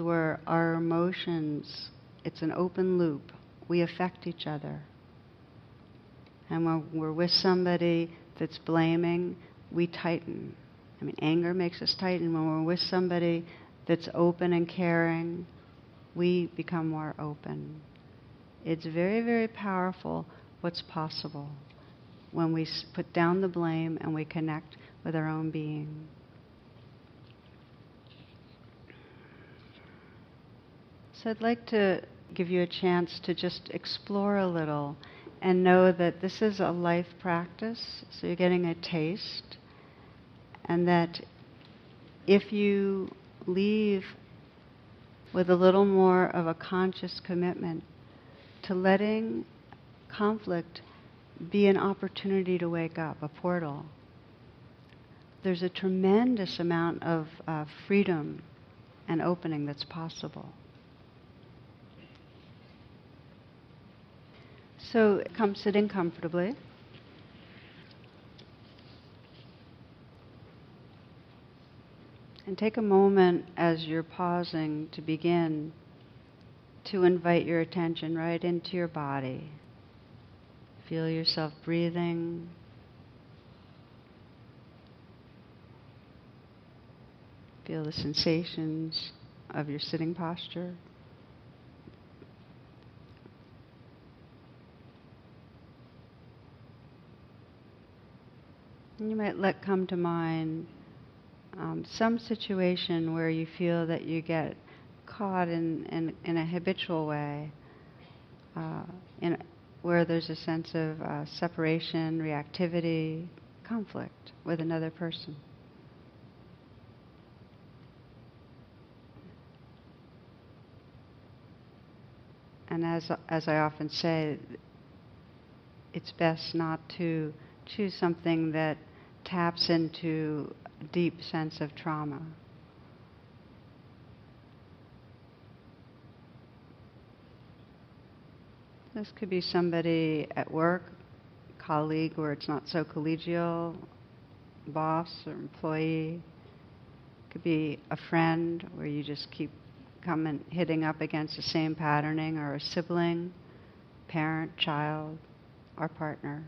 where our emotions, it's an open loop. We affect each other. And when we're with somebody that's blaming, we tighten. I mean, anger makes us tighten. When we're with somebody that's open and caring, we become more open. It's very, very powerful what's possible when we put down the blame and we connect with our own being. So I'd like to give you a chance to just explore a little and know that this is a life practice, so you're getting a taste, and that if you leave with a little more of a conscious commitment to letting conflict be an opportunity to wake up, a portal, there's a tremendous amount of uh, freedom and opening that's possible. So come sitting comfortably. And take a moment as you're pausing to begin to invite your attention right into your body. Feel yourself breathing. Feel the sensations of your sitting posture. You might let come to mind um, some situation where you feel that you get caught in, in, in a habitual way, uh, in, where there's a sense of uh, separation, reactivity, conflict with another person. And as, as I often say, it's best not to choose something that taps into a deep sense of trauma. This could be somebody at work, colleague where it's not so collegial, boss or employee. Could be a friend where you just keep coming hitting up against the same patterning, or a sibling, parent, child, or partner.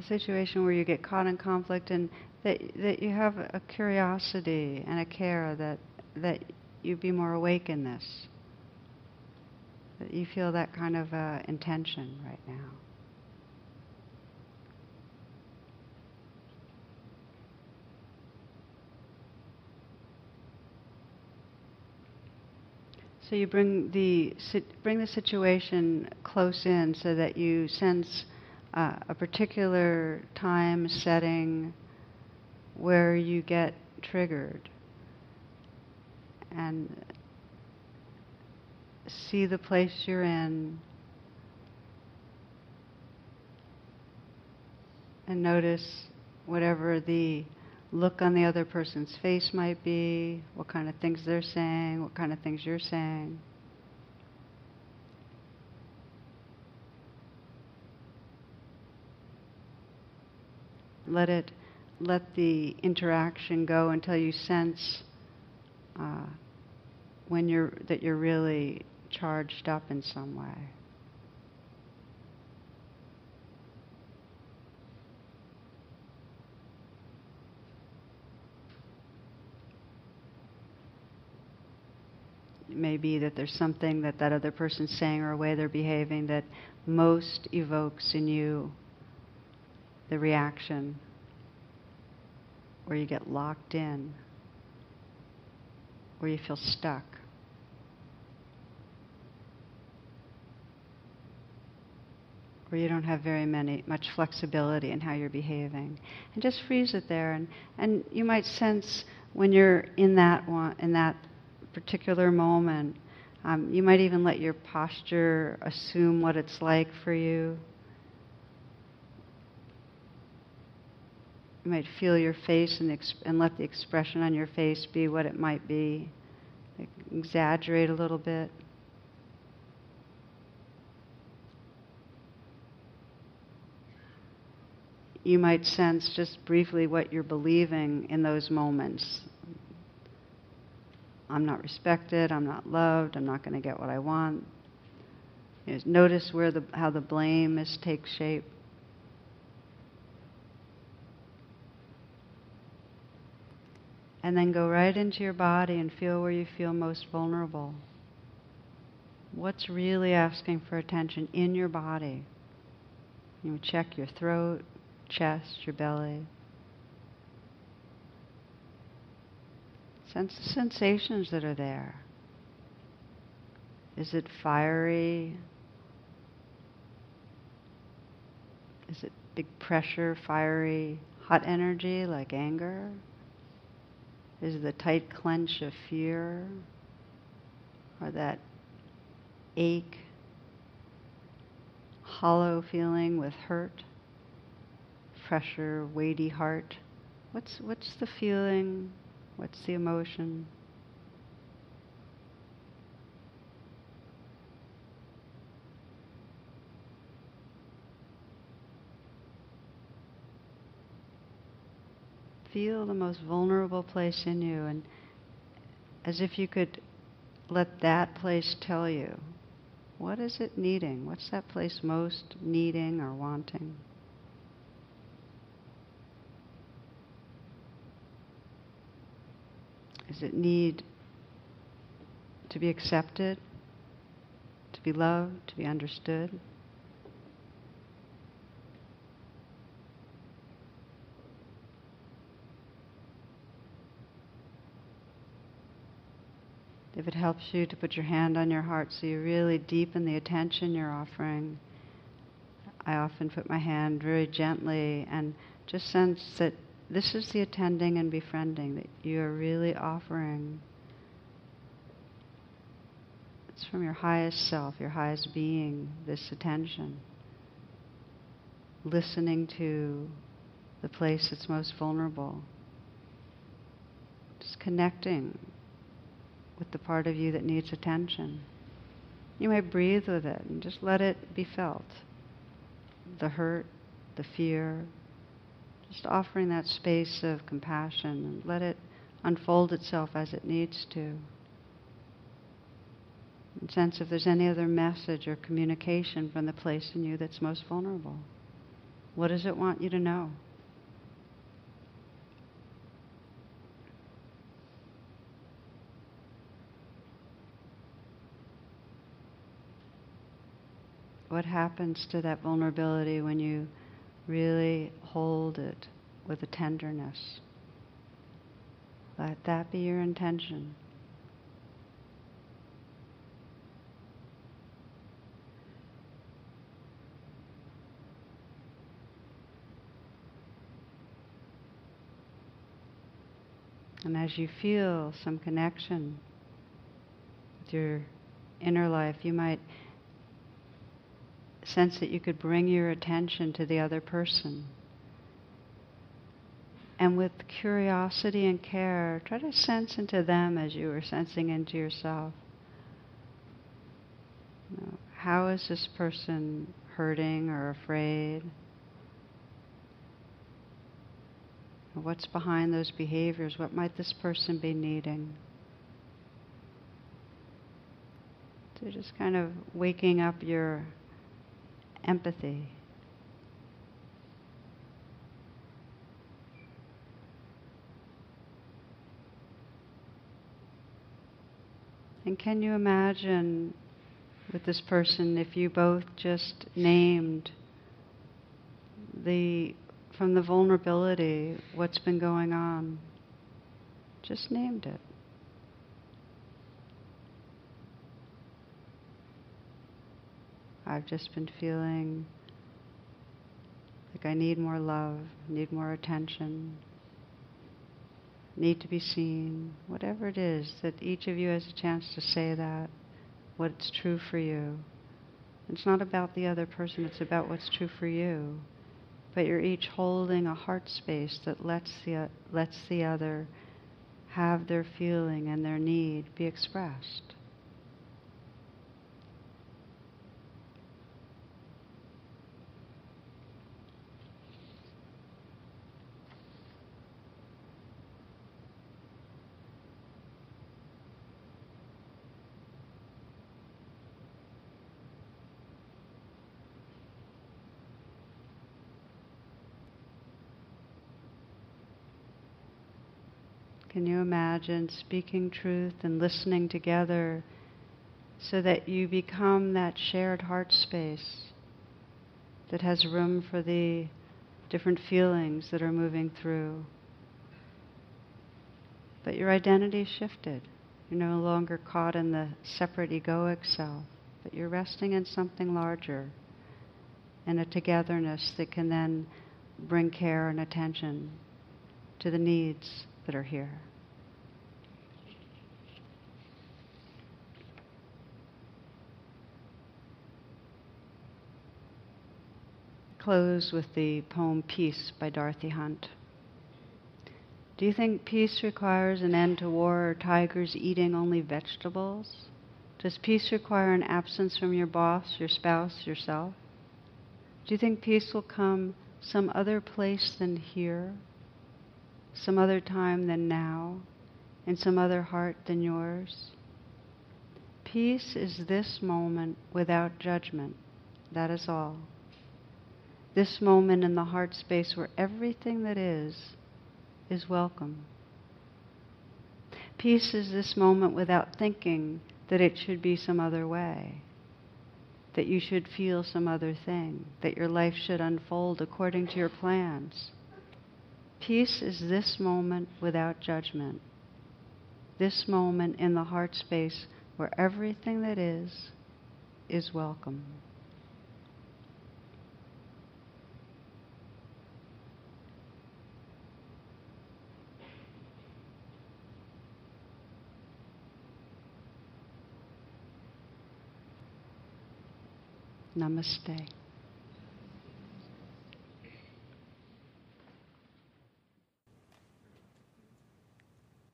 A situation where you get caught in conflict and that that you have a curiosity and a care that that you be more awake in this. That you feel that kind of uh, intention right now. So you bring the bring the situation close in so that you sense uh, a particular time setting where you get triggered and see the place you're in and notice whatever the look on the other person's face might be, what kind of things they're saying, what kind of things you're saying. Let it let the interaction go until you sense uh, when you're that you're really charged up in some way. It may be that there's something that that other person's saying or a way they're behaving that most evokes in you the reaction where you get locked in, where you feel stuck. where you don't have very many much flexibility in how you're behaving. And just freeze it there. And, and you might sense when you're in that one in that particular moment um, you might even let your posture assume what it's like for you you might feel your face and, exp- and let the expression on your face be what it might be like exaggerate a little bit you might sense just briefly what you're believing in those moments. I'm not respected, I'm not loved, I'm not going to get what I want. You know, notice where the, how the blame is take shape. And then go right into your body and feel where you feel most vulnerable. What's really asking for attention in your body? You check your throat, chest, your belly. Sense the sensations that are there. Is it fiery? Is it big pressure, fiery, hot energy like anger? Is the tight clench of fear? Or that ache, hollow feeling with hurt? pressure, weighty heart? What's, what's the feeling? What's the emotion? Feel the most vulnerable place in you, and as if you could let that place tell you what is it needing? What's that place most needing or wanting? Does it need to be accepted, to be loved, to be understood? If it helps you to put your hand on your heart so you really deepen the attention you're offering, I often put my hand very gently and just sense that this is the attending and befriending that you are really offering. It's from your highest self, your highest being, this attention. Listening to the place that's most vulnerable. Just connecting with the part of you that needs attention. You might breathe with it and just let it be felt. The hurt, the fear, just offering that space of compassion and let it unfold itself as it needs to. And sense if there's any other message or communication from the place in you that's most vulnerable. What does it want you to know? What happens to that vulnerability when you really hold it with a tenderness. Let that be your intention. And as you feel some connection with your inner life, you might sense that you could bring your attention to the other person. And with curiosity and care, try to sense into them as you are sensing into yourself. How is this person hurting or afraid? What's behind those behaviors? What might this person be needing? So just kind of waking up your empathy. And can you imagine with this person if you both just named the from the vulnerability what's been going on. Just named it. I've just been feeling like I need more love, need more attention, need to be seen, whatever it is, that each of you has a chance to say that, what's true for you. It's not about the other person, it's about what's true for you. But you're each holding a heart space that lets the, lets the other have their feeling and their need be expressed. Can you imagine speaking truth and listening together so that you become that shared heart space that has room for the different feelings that are moving through? But your identity shifted. You're no longer caught in the separate egoic self, but you're resting in something larger, in a togetherness that can then bring care and attention to the needs that are here. Close with the poem Peace by Dorothy Hunt. Do you think peace requires an end to war or tigers eating only vegetables? Does peace require an absence from your boss, your spouse, yourself? Do you think peace will come some other place than here? Some other time than now, in some other heart than yours. Peace is this moment without judgment. That is all. This moment in the heart space where everything that is, is welcome. Peace is this moment without thinking that it should be some other way, that you should feel some other thing, that your life should unfold according to your plans. Peace is this moment without judgment. This moment in the heart space where everything that is, is welcome. Namaste.